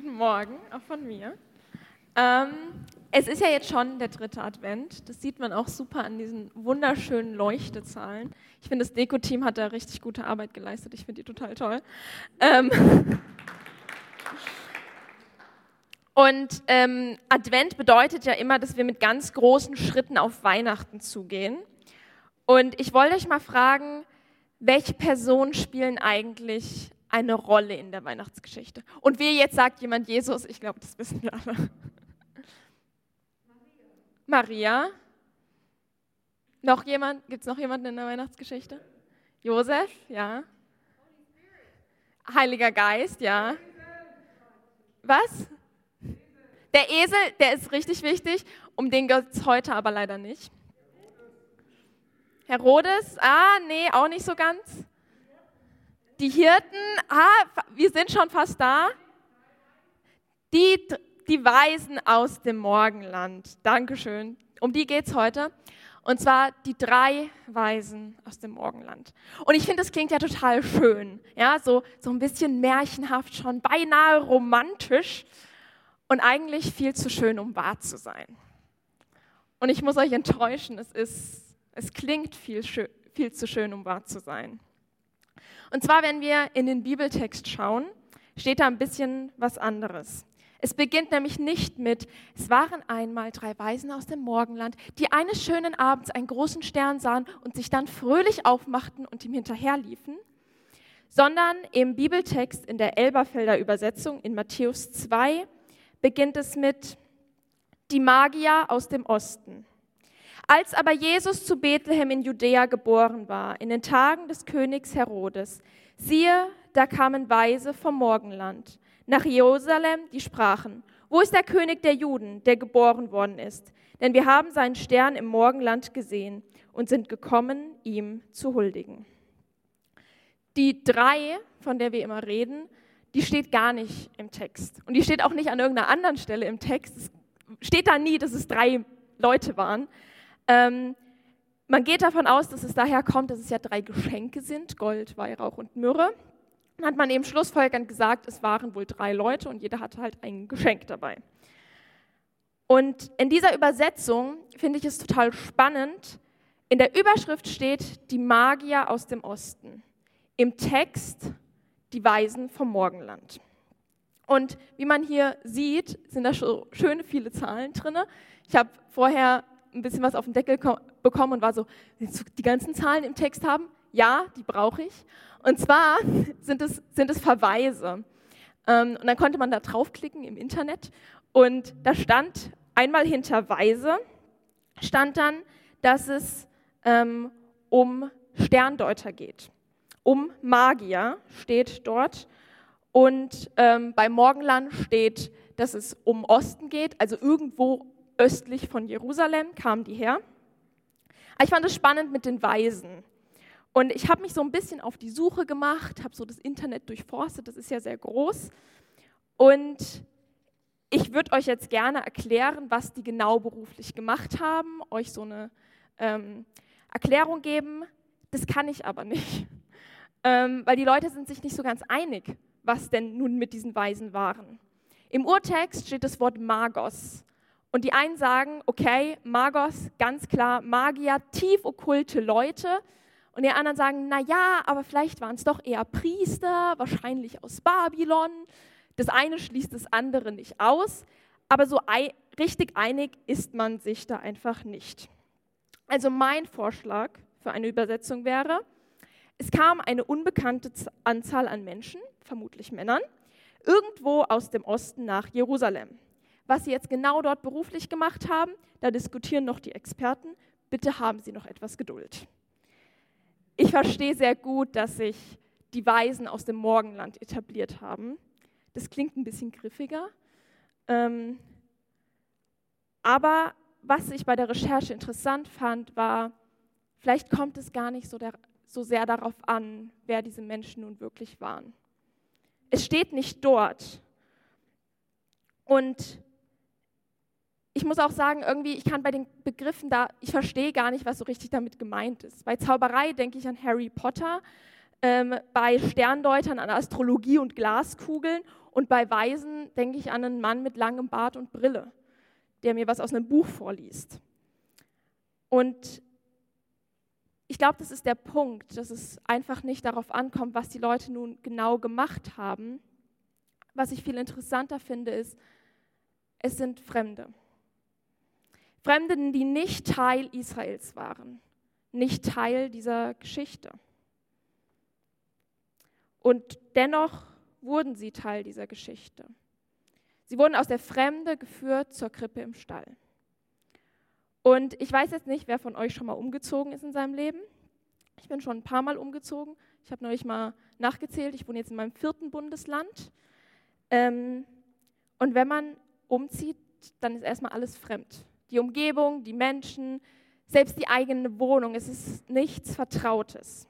Guten Morgen, auch von mir. Ähm, es ist ja jetzt schon der dritte Advent. Das sieht man auch super an diesen wunderschönen Leuchtezahlen. Ich finde, das Deko-Team hat da richtig gute Arbeit geleistet. Ich finde die total toll. Ähm Und ähm, Advent bedeutet ja immer, dass wir mit ganz großen Schritten auf Weihnachten zugehen. Und ich wollte euch mal fragen, welche Personen spielen eigentlich eine Rolle in der Weihnachtsgeschichte? Und wie jetzt sagt jemand Jesus, ich glaube, das wissen wir alle. Maria. Maria. Noch jemand? Gibt es noch jemanden in der Weihnachtsgeschichte? Josef, ja. Heiliger Geist, ja. Was? Der Esel, der ist richtig wichtig, um den geht es heute aber leider nicht. Herodes, ah, nee, auch nicht so ganz. Die Hirten, ah, wir sind schon fast da. Die, die Weisen aus dem Morgenland, Dankeschön. Um die geht es heute. Und zwar die drei Weisen aus dem Morgenland. Und ich finde, das klingt ja total schön. Ja, so, so ein bisschen märchenhaft, schon beinahe romantisch und eigentlich viel zu schön, um wahr zu sein. Und ich muss euch enttäuschen, es, ist, es klingt viel, viel zu schön, um wahr zu sein. Und zwar, wenn wir in den Bibeltext schauen, steht da ein bisschen was anderes. Es beginnt nämlich nicht mit, es waren einmal drei Weisen aus dem Morgenland, die eines schönen Abends einen großen Stern sahen und sich dann fröhlich aufmachten und ihm hinterherliefen, sondern im Bibeltext in der Elberfelder Übersetzung in Matthäus 2 beginnt es mit die Magier aus dem Osten. Als aber Jesus zu Bethlehem in Judäa geboren war, in den Tagen des Königs Herodes, siehe, da kamen Weise vom Morgenland nach Jerusalem, die sprachen, wo ist der König der Juden, der geboren worden ist? Denn wir haben seinen Stern im Morgenland gesehen und sind gekommen, ihm zu huldigen. Die drei, von der wir immer reden, die steht gar nicht im Text. Und die steht auch nicht an irgendeiner anderen Stelle im Text. Es steht da nie, dass es drei Leute waren. Ähm, man geht davon aus, dass es daher kommt, dass es ja drei Geschenke sind, Gold, Weihrauch und Myrrhe. Dann hat man eben schlussfolgernd gesagt, es waren wohl drei Leute und jeder hatte halt ein Geschenk dabei. Und in dieser Übersetzung finde ich es total spannend. In der Überschrift steht die Magier aus dem Osten. Im Text die Weisen vom Morgenland. Und wie man hier sieht, sind da schon schöne viele Zahlen drin. Ich habe vorher ein bisschen was auf den Deckel bekommen und war so, willst du die ganzen Zahlen im Text haben? Ja, die brauche ich. Und zwar sind es, sind es Verweise. Ähm, und dann konnte man da draufklicken im Internet und da stand einmal hinter Weise, stand dann, dass es ähm, um Sterndeuter geht um Magier steht dort. Und ähm, bei Morgenland steht, dass es um Osten geht, also irgendwo östlich von Jerusalem kamen die her. Ich fand es spannend mit den Weisen. Und ich habe mich so ein bisschen auf die Suche gemacht, habe so das Internet durchforstet, das ist ja sehr groß. Und ich würde euch jetzt gerne erklären, was die genau beruflich gemacht haben, euch so eine ähm, Erklärung geben. Das kann ich aber nicht ähm, weil die Leute sind sich nicht so ganz einig, was denn nun mit diesen Weisen waren. Im Urtext steht das Wort Magos. Und die einen sagen, okay, Magos, ganz klar, Magier, tief okkulte Leute. Und die anderen sagen, na ja, aber vielleicht waren es doch eher Priester, wahrscheinlich aus Babylon. Das eine schließt das andere nicht aus, aber so richtig einig ist man sich da einfach nicht. Also mein Vorschlag für eine Übersetzung wäre, es kam eine unbekannte Anzahl an Menschen, vermutlich Männern, irgendwo aus dem Osten nach Jerusalem. Was sie jetzt genau dort beruflich gemacht haben, da diskutieren noch die Experten. Bitte haben Sie noch etwas Geduld. Ich verstehe sehr gut, dass sich die Weisen aus dem Morgenland etabliert haben. Das klingt ein bisschen griffiger. Ähm, aber was ich bei der Recherche interessant fand, war, vielleicht kommt es gar nicht so der, so sehr darauf an, wer diese Menschen nun wirklich waren. Es steht nicht dort. Und ich muss auch sagen, irgendwie, ich kann bei den Begriffen da, ich verstehe gar nicht, was so richtig damit gemeint ist. Bei Zauberei denke ich an Harry Potter, ähm, bei Sterndeutern an Astrologie und Glaskugeln Und bei Weisen denke ich an einen Mann mit langem Bart und Brille, der mir was aus einem Buch vorliest. Und ich glaube, das ist der Punkt, dass es einfach nicht darauf ankommt, was die Leute nun genau gemacht haben. Was ich viel interessanter finde, ist, es sind Fremde. Fremde, die nicht Teil Israels waren, nicht Teil dieser Geschichte. Und dennoch wurden sie Teil dieser Geschichte. Sie wurden aus der Fremde geführt zur Krippe im Stall. Und ich weiß jetzt nicht, wer von euch schon mal umgezogen ist in seinem Leben. Ich bin schon ein paar Mal umgezogen. Ich habe neulich mal nachgezählt. Ich wohne jetzt in meinem vierten Bundesland. Ähm, und wenn man umzieht, dann ist erstmal alles fremd. Die Umgebung, die Menschen, selbst die eigene Wohnung. Es ist nichts Vertrautes.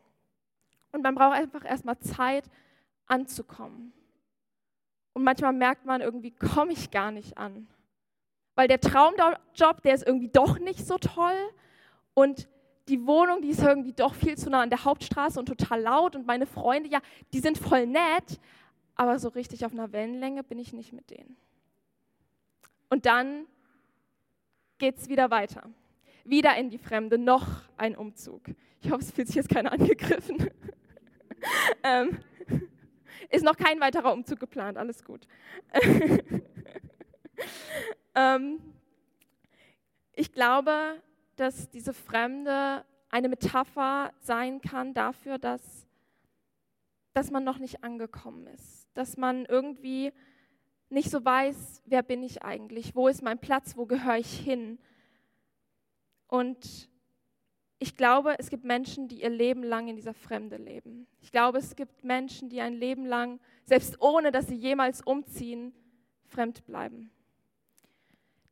Und man braucht einfach erstmal Zeit anzukommen. Und manchmal merkt man irgendwie, komme ich gar nicht an. Weil der Traumjob, der ist irgendwie doch nicht so toll. Und die Wohnung, die ist irgendwie doch viel zu nah an der Hauptstraße und total laut. Und meine Freunde, ja, die sind voll nett. Aber so richtig auf einer Wellenlänge bin ich nicht mit denen. Und dann geht es wieder weiter. Wieder in die Fremde, noch ein Umzug. Ich hoffe, es fühlt sich jetzt keiner angegriffen. ähm, ist noch kein weiterer Umzug geplant, alles gut. ähm, ich glaube, dass diese Fremde eine Metapher sein kann dafür, dass, dass man noch nicht angekommen ist, dass man irgendwie nicht so weiß, wer bin ich eigentlich, wo ist mein Platz, wo gehöre ich hin. Und ich glaube, es gibt Menschen, die ihr Leben lang in dieser Fremde leben. Ich glaube, es gibt Menschen, die ein Leben lang, selbst ohne dass sie jemals umziehen, fremd bleiben.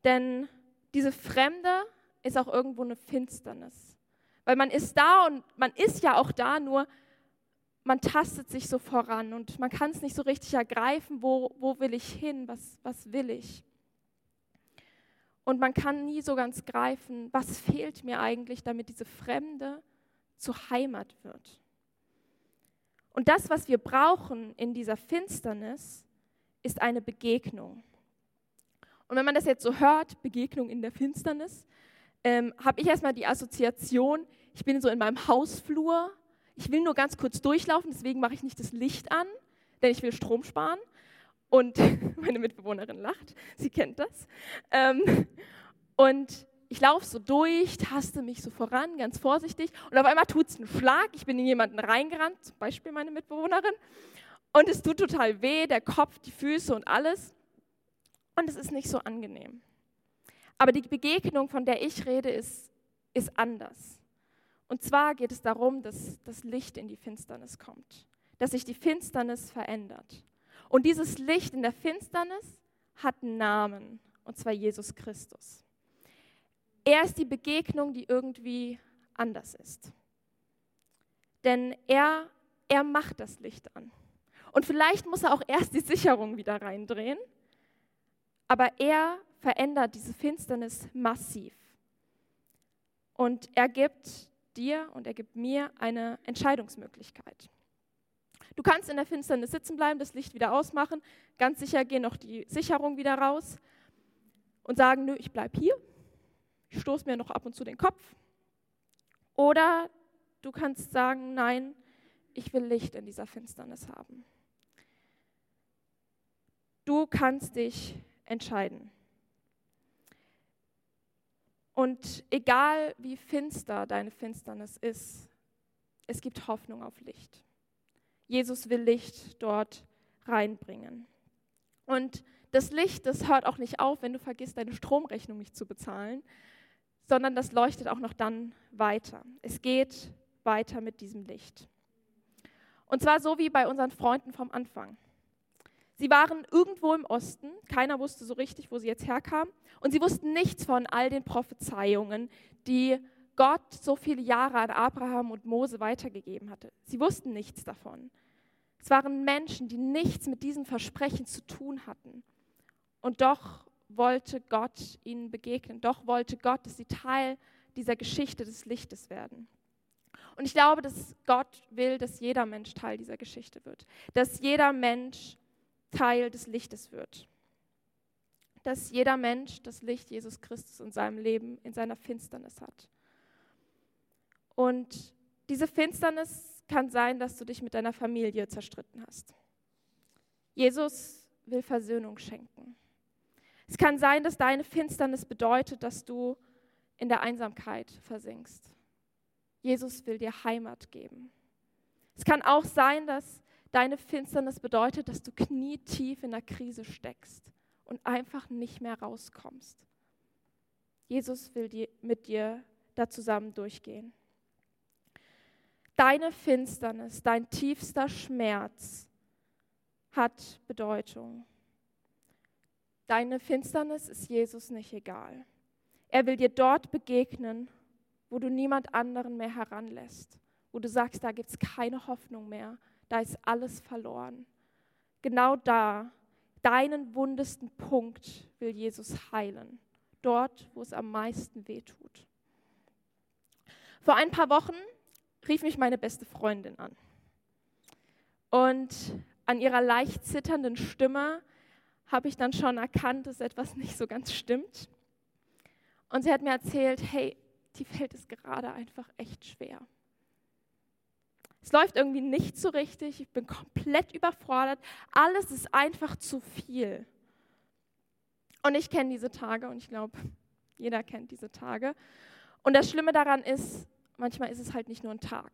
Denn diese Fremde ist auch irgendwo eine Finsternis. Weil man ist da und man ist ja auch da, nur man tastet sich so voran und man kann es nicht so richtig ergreifen, wo, wo will ich hin, was, was will ich. Und man kann nie so ganz greifen, was fehlt mir eigentlich, damit diese Fremde zur Heimat wird. Und das, was wir brauchen in dieser Finsternis, ist eine Begegnung. Und wenn man das jetzt so hört, Begegnung in der Finsternis, ähm, habe ich erstmal die Assoziation, ich bin so in meinem Hausflur, ich will nur ganz kurz durchlaufen, deswegen mache ich nicht das Licht an, denn ich will Strom sparen. Und meine Mitbewohnerin lacht, sie kennt das. Ähm, und ich laufe so durch, taste mich so voran, ganz vorsichtig. Und auf einmal tut es einen Schlag. Ich bin in jemanden reingerannt, zum Beispiel meine Mitbewohnerin. Und es tut total weh, der Kopf, die Füße und alles. Und es ist nicht so angenehm. Aber die Begegnung, von der ich rede, ist, ist anders. Und zwar geht es darum, dass das Licht in die Finsternis kommt, dass sich die Finsternis verändert. Und dieses Licht in der Finsternis hat einen Namen, und zwar Jesus Christus. Er ist die Begegnung, die irgendwie anders ist. Denn er, er macht das Licht an. Und vielleicht muss er auch erst die Sicherung wieder reindrehen, aber er verändert diese Finsternis massiv. Und er gibt dir und er gibt mir eine Entscheidungsmöglichkeit. Du kannst in der Finsternis sitzen bleiben, das Licht wieder ausmachen, ganz sicher gehen noch die Sicherung wieder raus und sagen, nö, ich bleibe hier, ich stoße mir noch ab und zu den Kopf. Oder du kannst sagen, nein, ich will Licht in dieser Finsternis haben. Du kannst dich entscheiden. Und egal wie finster deine Finsternis ist, es gibt Hoffnung auf Licht. Jesus will Licht dort reinbringen. Und das Licht, das hört auch nicht auf, wenn du vergisst, deine Stromrechnung nicht zu bezahlen, sondern das leuchtet auch noch dann weiter. Es geht weiter mit diesem Licht. Und zwar so wie bei unseren Freunden vom Anfang. Sie waren irgendwo im Osten, keiner wusste so richtig, wo sie jetzt herkamen, und sie wussten nichts von all den Prophezeiungen, die Gott so viele Jahre an Abraham und Mose weitergegeben hatte. Sie wussten nichts davon. Es waren Menschen, die nichts mit diesem Versprechen zu tun hatten. Und doch wollte Gott ihnen begegnen, doch wollte Gott, dass sie Teil dieser Geschichte des Lichtes werden. Und ich glaube, dass Gott will, dass jeder Mensch Teil dieser Geschichte wird, dass jeder Mensch Teil des Lichtes wird. Dass jeder Mensch das Licht Jesus Christus in seinem Leben, in seiner Finsternis hat. Und diese Finsternis kann sein, dass du dich mit deiner Familie zerstritten hast. Jesus will Versöhnung schenken. Es kann sein, dass deine Finsternis bedeutet, dass du in der Einsamkeit versinkst. Jesus will dir Heimat geben. Es kann auch sein, dass deine Finsternis bedeutet, dass du knietief in der Krise steckst und einfach nicht mehr rauskommst. Jesus will die, mit dir da zusammen durchgehen. Deine Finsternis, dein tiefster Schmerz hat Bedeutung. Deine Finsternis ist Jesus nicht egal. Er will dir dort begegnen, wo du niemand anderen mehr heranlässt, wo du sagst, da gibt es keine Hoffnung mehr, da ist alles verloren. Genau da, deinen wundesten Punkt will Jesus heilen, dort, wo es am meisten wehtut. Vor ein paar Wochen rief mich meine beste Freundin an. Und an ihrer leicht zitternden Stimme habe ich dann schon erkannt, dass etwas nicht so ganz stimmt. Und sie hat mir erzählt, hey, die fällt es gerade einfach echt schwer. Es läuft irgendwie nicht so richtig, ich bin komplett überfordert, alles ist einfach zu viel. Und ich kenne diese Tage und ich glaube, jeder kennt diese Tage. Und das Schlimme daran ist, manchmal ist es halt nicht nur ein Tag.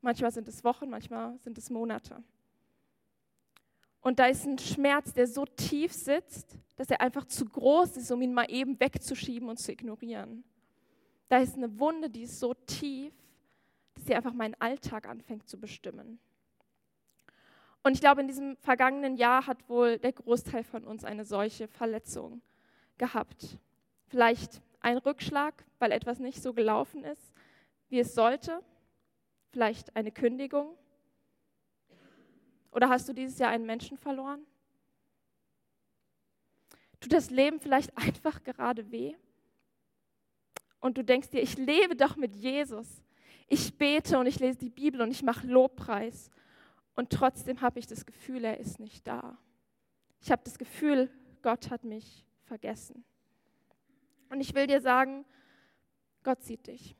Manchmal sind es Wochen, manchmal sind es Monate. Und da ist ein Schmerz, der so tief sitzt, dass er einfach zu groß ist, um ihn mal eben wegzuschieben und zu ignorieren. Da ist eine Wunde, die ist so tief, dass sie einfach meinen Alltag anfängt zu bestimmen. Und ich glaube, in diesem vergangenen Jahr hat wohl der Großteil von uns eine solche Verletzung gehabt. Vielleicht ein Rückschlag, weil etwas nicht so gelaufen ist, wie es sollte. Vielleicht eine Kündigung. Oder hast du dieses Jahr einen Menschen verloren? Tut das Leben vielleicht einfach gerade weh? Und du denkst dir, ich lebe doch mit Jesus. Ich bete und ich lese die Bibel und ich mache Lobpreis. Und trotzdem habe ich das Gefühl, er ist nicht da. Ich habe das Gefühl, Gott hat mich vergessen. Und ich will dir sagen, Gott sieht dich.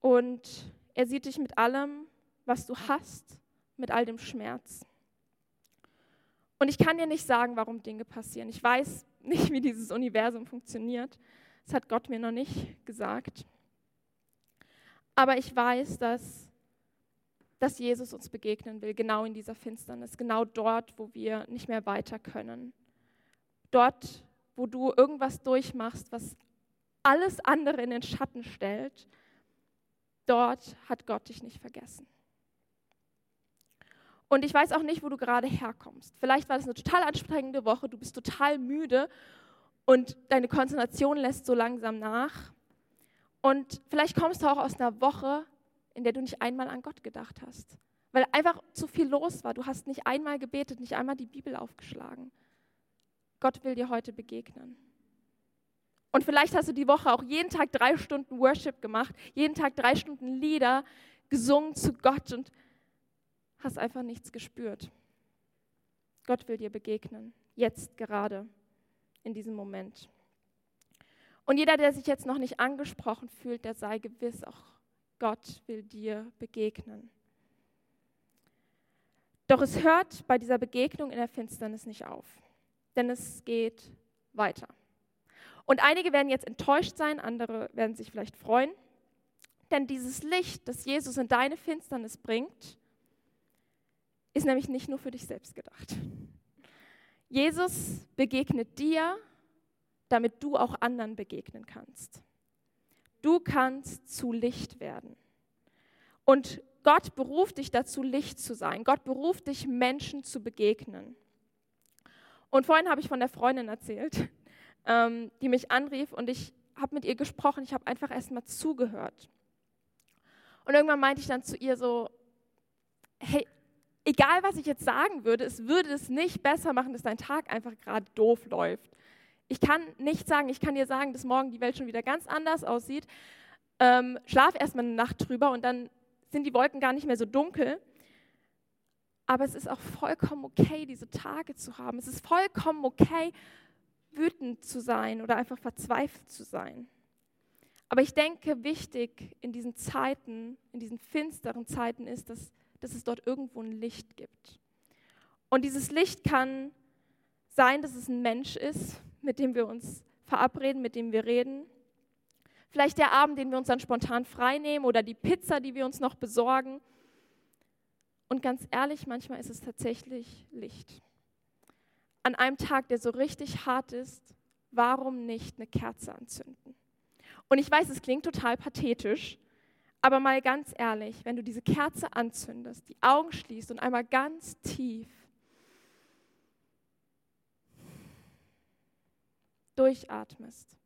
Und er sieht dich mit allem, was du hast, mit all dem Schmerz. Und ich kann dir nicht sagen, warum Dinge passieren. Ich weiß nicht, wie dieses Universum funktioniert. Das hat Gott mir noch nicht gesagt. Aber ich weiß, dass, dass Jesus uns begegnen will, genau in dieser Finsternis, genau dort, wo wir nicht mehr weiter können. Dort, wo du irgendwas durchmachst, was alles andere in den Schatten stellt, dort hat Gott dich nicht vergessen. Und ich weiß auch nicht, wo du gerade herkommst. Vielleicht war das eine total anstrengende Woche, du bist total müde und deine Konzentration lässt so langsam nach. Und vielleicht kommst du auch aus einer Woche, in der du nicht einmal an Gott gedacht hast, weil einfach zu viel los war. Du hast nicht einmal gebetet, nicht einmal die Bibel aufgeschlagen. Gott will dir heute begegnen. Und vielleicht hast du die Woche auch jeden Tag drei Stunden Worship gemacht, jeden Tag drei Stunden Lieder gesungen zu Gott und hast einfach nichts gespürt. Gott will dir begegnen, jetzt gerade, in diesem Moment. Und jeder, der sich jetzt noch nicht angesprochen fühlt, der sei gewiss, auch Gott will dir begegnen. Doch es hört bei dieser Begegnung in der Finsternis nicht auf, denn es geht weiter. Und einige werden jetzt enttäuscht sein, andere werden sich vielleicht freuen, denn dieses Licht, das Jesus in deine Finsternis bringt, ist nämlich nicht nur für dich selbst gedacht. Jesus begegnet dir, damit du auch anderen begegnen kannst. Du kannst zu Licht werden. Und Gott beruft dich dazu, Licht zu sein. Gott beruft dich, Menschen zu begegnen. Und vorhin habe ich von der Freundin erzählt, ähm, die mich anrief und ich habe mit ihr gesprochen. Ich habe einfach erst mal zugehört. Und irgendwann meinte ich dann zu ihr so, hey, egal was ich jetzt sagen würde, es würde es nicht besser machen, dass dein Tag einfach gerade doof läuft. Ich kann nicht sagen, ich kann dir sagen, dass morgen die Welt schon wieder ganz anders aussieht. Ähm, schlaf erstmal eine Nacht drüber und dann sind die Wolken gar nicht mehr so dunkel. Aber es ist auch vollkommen okay, diese Tage zu haben. Es ist vollkommen okay, wütend zu sein oder einfach verzweifelt zu sein. Aber ich denke, wichtig in diesen Zeiten, in diesen finsteren Zeiten ist, dass, dass es dort irgendwo ein Licht gibt. Und dieses Licht kann sein, dass es ein Mensch ist, mit dem wir uns verabreden, mit dem wir reden. Vielleicht der Abend, den wir uns dann spontan freinehmen oder die Pizza, die wir uns noch besorgen. Und ganz ehrlich, manchmal ist es tatsächlich Licht. An einem Tag, der so richtig hart ist, warum nicht eine Kerze anzünden? Und ich weiß, es klingt total pathetisch, aber mal ganz ehrlich, wenn du diese Kerze anzündest, die Augen schließt und einmal ganz tief durchatmest,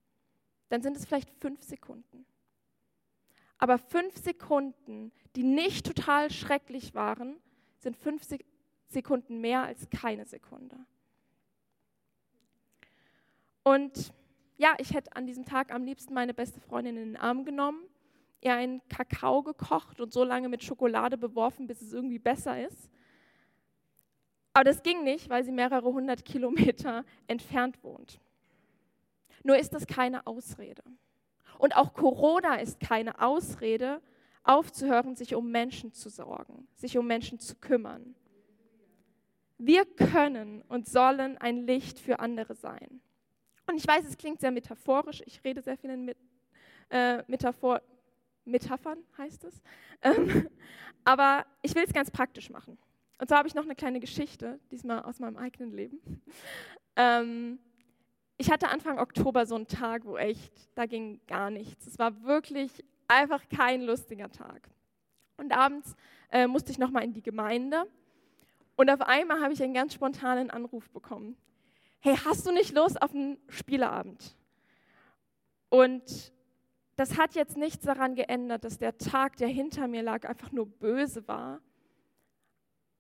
dann sind es vielleicht fünf Sekunden. Aber fünf Sekunden, die nicht total schrecklich waren, sind fünf Sekunden mehr als keine Sekunde. Und ja, ich hätte an diesem Tag am liebsten meine beste Freundin in den Arm genommen, ihr einen Kakao gekocht und so lange mit Schokolade beworfen, bis es irgendwie besser ist. Aber das ging nicht, weil sie mehrere hundert Kilometer entfernt wohnt. Nur ist das keine Ausrede. Und auch Corona ist keine Ausrede, aufzuhören, sich um Menschen zu sorgen, sich um Menschen zu kümmern. Wir können und sollen ein Licht für andere sein. Und ich weiß, es klingt sehr metaphorisch. Ich rede sehr viel in Met äh, Metaphor Metaphern, heißt es. Ähm, aber ich will es ganz praktisch machen. Und zwar habe ich noch eine kleine Geschichte, diesmal aus meinem eigenen Leben. Ähm, ich hatte Anfang Oktober so einen Tag, wo echt, da ging gar nichts. Es war wirklich einfach kein lustiger Tag. Und abends äh, musste ich nochmal in die Gemeinde. Und auf einmal habe ich einen ganz spontanen Anruf bekommen. Hey, hast du nicht Lust auf einen Spieleabend? Und das hat jetzt nichts daran geändert, dass der Tag, der hinter mir lag, einfach nur böse war.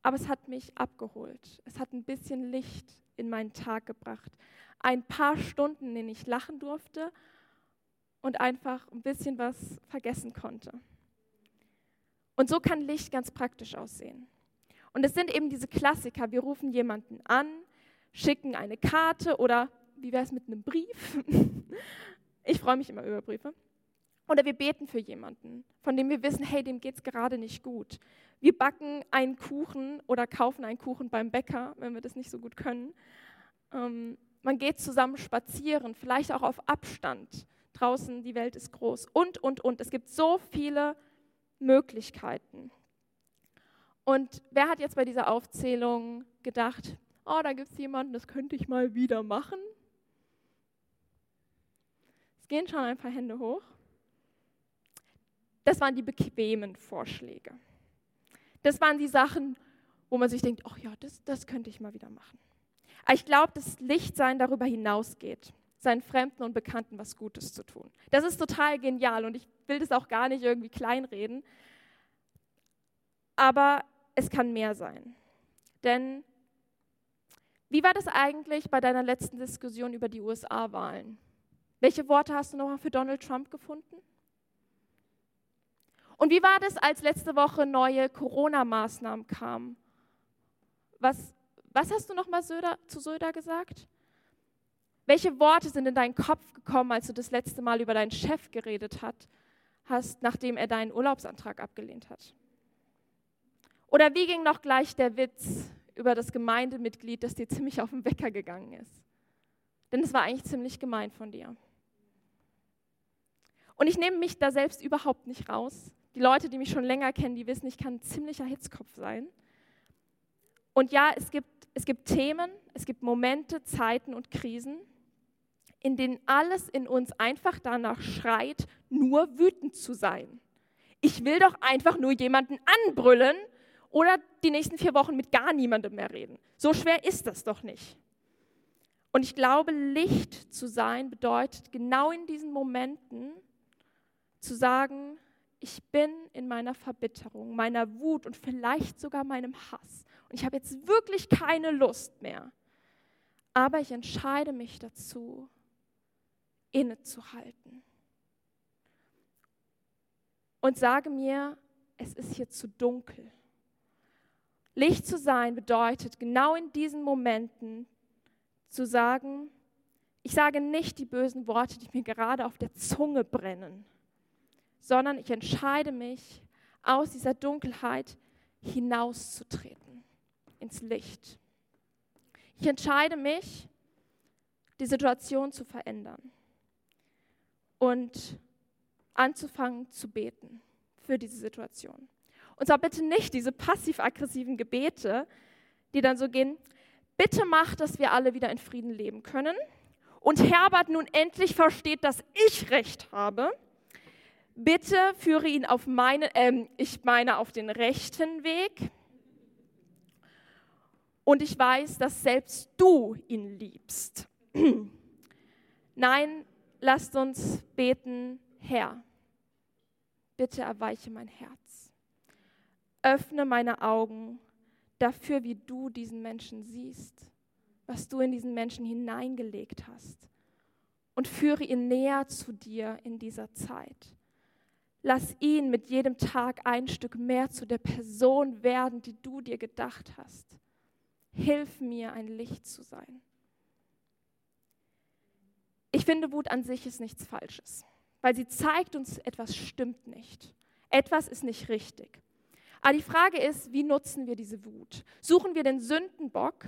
Aber es hat mich abgeholt. Es hat ein bisschen Licht in meinen Tag gebracht ein paar Stunden, in denen ich lachen durfte und einfach ein bisschen was vergessen konnte. Und so kann Licht ganz praktisch aussehen. Und es sind eben diese Klassiker. Wir rufen jemanden an, schicken eine Karte oder wie wäre es mit einem Brief? ich freue mich immer über Briefe. Oder wir beten für jemanden, von dem wir wissen, hey, dem geht es gerade nicht gut. Wir backen einen Kuchen oder kaufen einen Kuchen beim Bäcker, wenn wir das nicht so gut können. Ähm, man geht zusammen spazieren, vielleicht auch auf Abstand. Draußen, die Welt ist groß und, und, und. Es gibt so viele Möglichkeiten. Und wer hat jetzt bei dieser Aufzählung gedacht, oh, da gibt es jemanden, das könnte ich mal wieder machen? Es gehen schon ein paar Hände hoch. Das waren die bequemen Vorschläge. Das waren die Sachen, wo man sich denkt, ach ja, das, das könnte ich mal wieder machen. Aber ich glaube, dass Lichtsein darüber hinausgeht, seinen Fremden und Bekannten was Gutes zu tun. Das ist total genial und ich will das auch gar nicht irgendwie kleinreden. Aber es kann mehr sein. Denn wie war das eigentlich bei deiner letzten Diskussion über die USA-Wahlen? Welche Worte hast du nochmal für Donald Trump gefunden? Und wie war das, als letzte Woche neue Corona-Maßnahmen kamen? Was, was hast du nochmal zu Söder gesagt? Welche Worte sind in deinen Kopf gekommen, als du das letzte Mal über deinen Chef geredet hat, hast, nachdem er deinen Urlaubsantrag abgelehnt hat? Oder wie ging noch gleich der Witz über das Gemeindemitglied, das dir ziemlich auf den Wecker gegangen ist? Denn es war eigentlich ziemlich gemein von dir. Und ich nehme mich da selbst überhaupt nicht raus. Die Leute, die mich schon länger kennen, die wissen, ich kann ein ziemlicher Hitzkopf sein. Und ja, es gibt es gibt Themen, es gibt Momente, Zeiten und Krisen, in denen alles in uns einfach danach schreit, nur wütend zu sein. Ich will doch einfach nur jemanden anbrüllen oder die nächsten vier Wochen mit gar niemandem mehr reden. So schwer ist das doch nicht. Und ich glaube, Licht zu sein bedeutet genau in diesen Momenten zu sagen, ich bin in meiner Verbitterung, meiner Wut und vielleicht sogar meinem Hass und ich habe jetzt wirklich keine Lust mehr. Aber ich entscheide mich dazu, innezuhalten. Und sage mir, es ist hier zu dunkel. Licht zu sein bedeutet genau in diesen Momenten zu sagen, ich sage nicht die bösen Worte, die mir gerade auf der Zunge brennen, sondern ich entscheide mich, aus dieser Dunkelheit hinauszutreten ins Licht. Ich entscheide mich, die Situation zu verändern und anzufangen zu beten für diese Situation. Und zwar bitte nicht diese passiv-aggressiven Gebete, die dann so gehen, bitte mach, dass wir alle wieder in Frieden leben können. Und Herbert nun endlich versteht, dass ich recht habe. Bitte führe ihn auf meinen, äh, ich meine auf den rechten Weg. Und ich weiß, dass selbst du ihn liebst. Nein, lasst uns beten, Herr, bitte erweiche mein Herz. Öffne meine Augen dafür, wie du diesen Menschen siehst, was du in diesen Menschen hineingelegt hast. Und führe ihn näher zu dir in dieser Zeit. Lass ihn mit jedem Tag ein Stück mehr zu der Person werden, die du dir gedacht hast. Hilf mir, ein Licht zu sein. Ich finde, Wut an sich ist nichts Falsches, weil sie zeigt uns, etwas stimmt nicht. Etwas ist nicht richtig. Aber die Frage ist, wie nutzen wir diese Wut? Suchen wir den Sündenbock,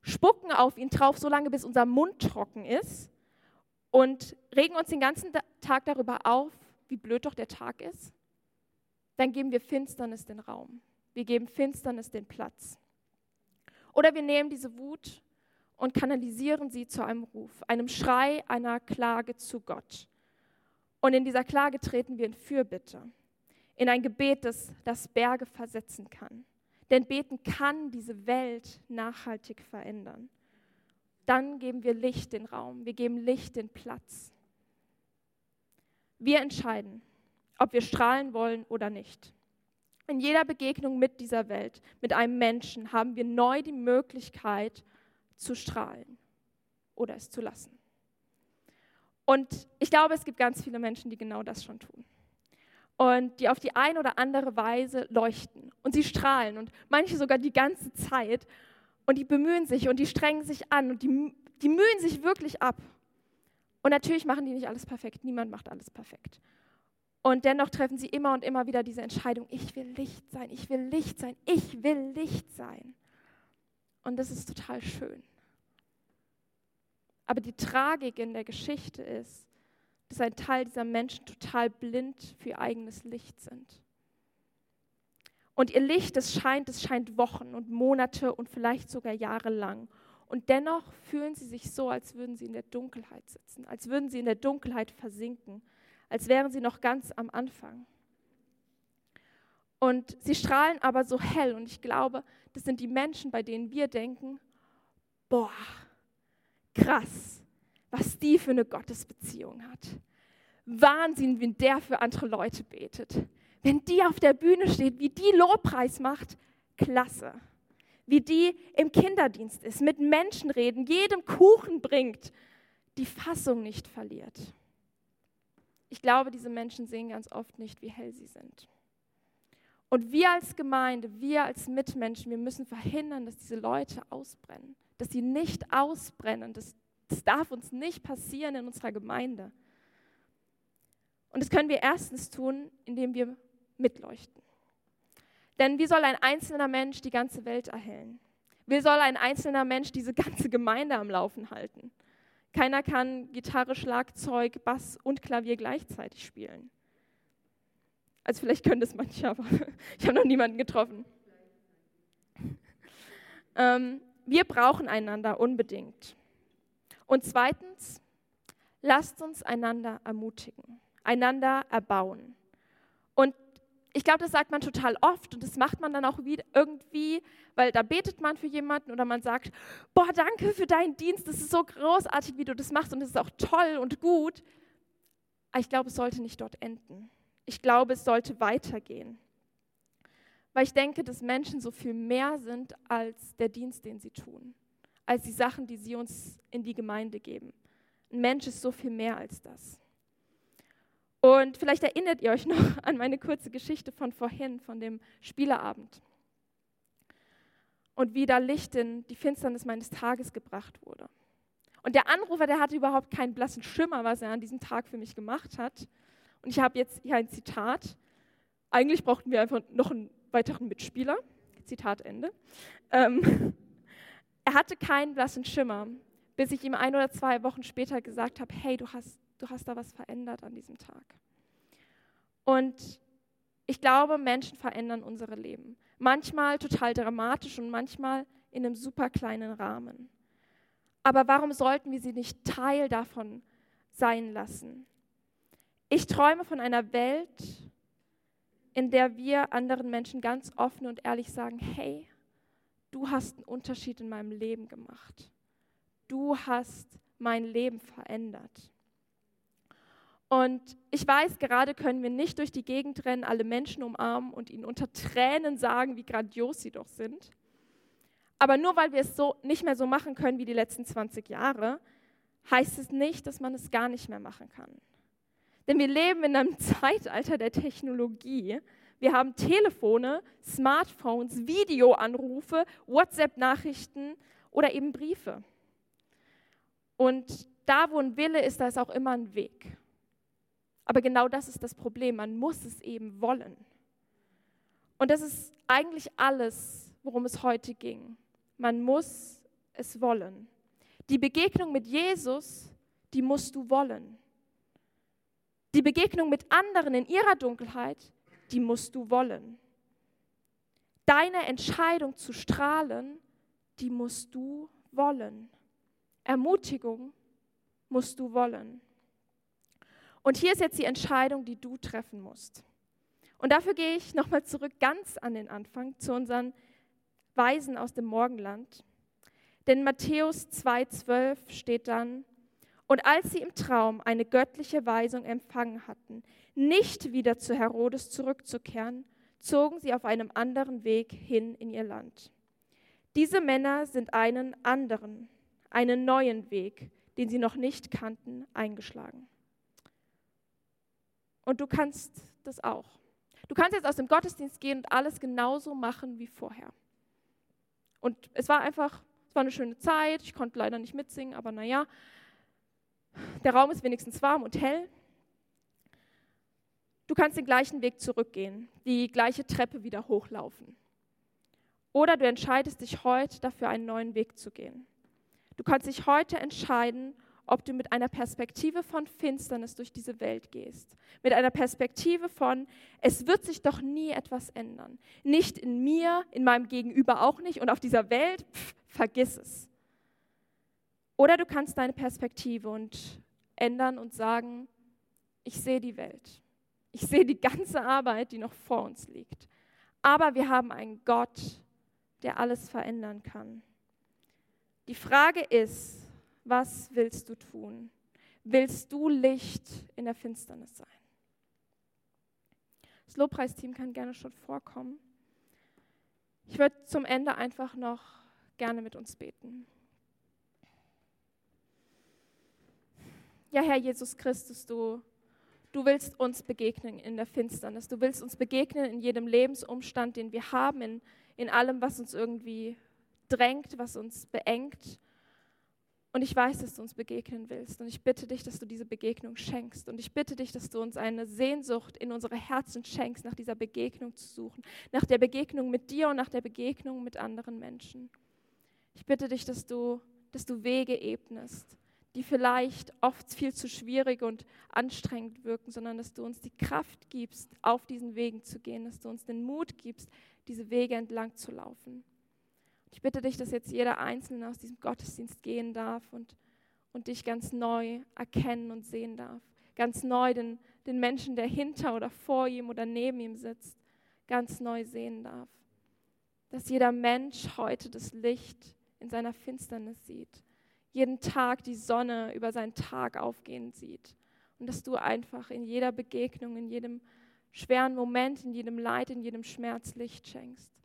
spucken auf ihn drauf, solange bis unser Mund trocken ist und regen uns den ganzen Tag darüber auf, wie blöd doch der Tag ist? Dann geben wir Finsternis den Raum. Wir geben Finsternis den Platz. Oder wir nehmen diese Wut und kanalisieren sie zu einem Ruf, einem Schrei, einer Klage zu Gott. Und in dieser Klage treten wir in Fürbitte, in ein Gebet, das, das Berge versetzen kann. Denn beten kann diese Welt nachhaltig verändern. Dann geben wir Licht den Raum, wir geben Licht den Platz. Wir entscheiden, ob wir strahlen wollen oder nicht. In jeder Begegnung mit dieser Welt, mit einem Menschen, haben wir neu die Möglichkeit, zu strahlen oder es zu lassen. Und ich glaube, es gibt ganz viele Menschen, die genau das schon tun. Und die auf die eine oder andere Weise leuchten. Und sie strahlen und manche sogar die ganze Zeit. Und die bemühen sich und die strengen sich an und die, die mühen sich wirklich ab. Und natürlich machen die nicht alles perfekt. Niemand macht alles perfekt. Und dennoch treffen sie immer und immer wieder diese Entscheidung, ich will Licht sein, ich will Licht sein, ich will Licht sein. Und das ist total schön. Aber die Tragik in der Geschichte ist, dass ein Teil dieser Menschen total blind für ihr eigenes Licht sind. Und ihr Licht, es scheint, es scheint Wochen und Monate und vielleicht sogar Jahre lang. Und dennoch fühlen sie sich so, als würden sie in der Dunkelheit sitzen, als würden sie in der Dunkelheit versinken, als wären sie noch ganz am Anfang. Und sie strahlen aber so hell. Und ich glaube, das sind die Menschen, bei denen wir denken, boah, krass, was die für eine Gottesbeziehung hat. Wahnsinn, wie der für andere Leute betet. Wenn die auf der Bühne steht, wie die Lobpreis macht, klasse. Wie die im Kinderdienst ist, mit Menschen reden, jedem Kuchen bringt, die Fassung nicht verliert. Ich glaube, diese Menschen sehen ganz oft nicht, wie hell sie sind. Und wir als Gemeinde, wir als Mitmenschen, wir müssen verhindern, dass diese Leute ausbrennen, dass sie nicht ausbrennen. Das, das darf uns nicht passieren in unserer Gemeinde. Und das können wir erstens tun, indem wir mitleuchten. Denn wie soll ein einzelner Mensch die ganze Welt erhellen? Wie soll ein einzelner Mensch diese ganze Gemeinde am Laufen halten? Keiner kann Gitarre, Schlagzeug, Bass und Klavier gleichzeitig spielen. Also vielleicht können das manche, aber ich habe noch niemanden getroffen. Ähm, wir brauchen einander unbedingt. Und zweitens, lasst uns einander ermutigen, einander erbauen. Ich glaube, das sagt man total oft und das macht man dann auch irgendwie, weil da betet man für jemanden oder man sagt, boah, danke für deinen Dienst, das ist so großartig, wie du das machst und das ist auch toll und gut. Aber ich glaube, es sollte nicht dort enden. Ich glaube, es sollte weitergehen. Weil ich denke, dass Menschen so viel mehr sind als der Dienst, den sie tun, als die Sachen, die sie uns in die Gemeinde geben. Ein Mensch ist so viel mehr als das. Und vielleicht erinnert ihr euch noch an meine kurze Geschichte von vorhin, von dem Spielerabend. und wie da Licht in die Finsternis meines Tages gebracht wurde. Und der Anrufer, der hatte überhaupt keinen blassen Schimmer, was er an diesem Tag für mich gemacht hat. Und ich habe jetzt hier ein Zitat. Eigentlich brauchten wir einfach noch einen weiteren Mitspieler. Zitat Ende. Ähm, er hatte keinen blassen Schimmer, bis ich ihm ein oder zwei Wochen später gesagt habe, hey, du hast, du hast da was verändert an diesem Tag. Und ich glaube, Menschen verändern unsere Leben. Manchmal total dramatisch und manchmal in einem super kleinen Rahmen. Aber warum sollten wir sie nicht Teil davon sein lassen? Ich träume von einer Welt, in der wir anderen Menschen ganz offen und ehrlich sagen, hey, du hast einen Unterschied in meinem Leben gemacht. Du hast mein Leben verändert. Und ich weiß, gerade können wir nicht durch die Gegend rennen, alle Menschen umarmen und ihnen unter Tränen sagen, wie grandios sie doch sind. Aber nur weil wir es so nicht mehr so machen können wie die letzten 20 Jahre, heißt es nicht, dass man es gar nicht mehr machen kann. Denn wir leben in einem Zeitalter der Technologie. Wir haben Telefone, Smartphones, Videoanrufe, WhatsApp-Nachrichten oder eben Briefe. Und da, wo ein Wille ist, da ist auch immer ein Weg. Aber genau das ist das Problem. Man muss es eben wollen. Und das ist eigentlich alles, worum es heute ging. Man muss es wollen. Die Begegnung mit Jesus, die musst du wollen. Die Begegnung mit anderen in ihrer Dunkelheit, die musst du wollen. Deine Entscheidung zu strahlen, die musst du wollen. Ermutigung musst du wollen. Und hier ist jetzt die Entscheidung, die du treffen musst. Und dafür gehe ich nochmal zurück ganz an den Anfang zu unseren Weisen aus dem Morgenland. Denn Matthäus 2,12 steht dann, und als sie im Traum eine göttliche Weisung empfangen hatten, nicht wieder zu Herodes zurückzukehren, zogen sie auf einem anderen Weg hin in ihr Land. Diese Männer sind einen anderen, einen neuen Weg, den sie noch nicht kannten, eingeschlagen. Und du kannst das auch. Du kannst jetzt aus dem Gottesdienst gehen und alles genauso machen wie vorher. Und es war einfach, es war eine schöne Zeit. Ich konnte leider nicht mitsingen, aber naja, der Raum ist wenigstens warm und hell. Du kannst den gleichen Weg zurückgehen, die gleiche Treppe wieder hochlaufen. Oder du entscheidest dich heute dafür, einen neuen Weg zu gehen. Du kannst dich heute entscheiden, ob du mit einer Perspektive von Finsternis durch diese Welt gehst. Mit einer Perspektive von, es wird sich doch nie etwas ändern. Nicht in mir, in meinem Gegenüber auch nicht und auf dieser Welt, pff, vergiss es. Oder du kannst deine Perspektive und ändern und sagen, ich sehe die Welt. Ich sehe die ganze Arbeit, die noch vor uns liegt. Aber wir haben einen Gott, der alles verändern kann. Die Frage ist, was willst du tun? Willst du Licht in der Finsternis sein? Das Lobpreisteam kann gerne schon vorkommen. Ich würde zum Ende einfach noch gerne mit uns beten. Ja, Herr Jesus Christus, du, du willst uns begegnen in der Finsternis. Du willst uns begegnen in jedem Lebensumstand, den wir haben, in, in allem, was uns irgendwie drängt, was uns beengt. Und ich weiß, dass du uns begegnen willst. Und ich bitte dich, dass du diese Begegnung schenkst. Und ich bitte dich, dass du uns eine Sehnsucht in unsere Herzen schenkst, nach dieser Begegnung zu suchen. Nach der Begegnung mit dir und nach der Begegnung mit anderen Menschen. Ich bitte dich, dass du, dass du Wege ebnest, die vielleicht oft viel zu schwierig und anstrengend wirken, sondern dass du uns die Kraft gibst, auf diesen Wegen zu gehen, dass du uns den Mut gibst, diese Wege entlang zu laufen. Ich bitte dich, dass jetzt jeder Einzelne aus diesem Gottesdienst gehen darf und, und dich ganz neu erkennen und sehen darf. Ganz neu den, den Menschen, der hinter oder vor ihm oder neben ihm sitzt, ganz neu sehen darf. Dass jeder Mensch heute das Licht in seiner Finsternis sieht. Jeden Tag die Sonne über seinen Tag aufgehen sieht. Und dass du einfach in jeder Begegnung, in jedem schweren Moment, in jedem Leid, in jedem Schmerz Licht schenkst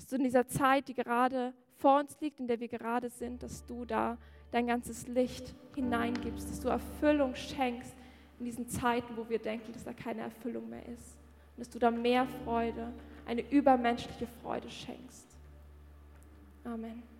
dass du in dieser Zeit, die gerade vor uns liegt, in der wir gerade sind, dass du da dein ganzes Licht hineingibst, dass du Erfüllung schenkst in diesen Zeiten, wo wir denken, dass da keine Erfüllung mehr ist. Und dass du da mehr Freude, eine übermenschliche Freude schenkst. Amen.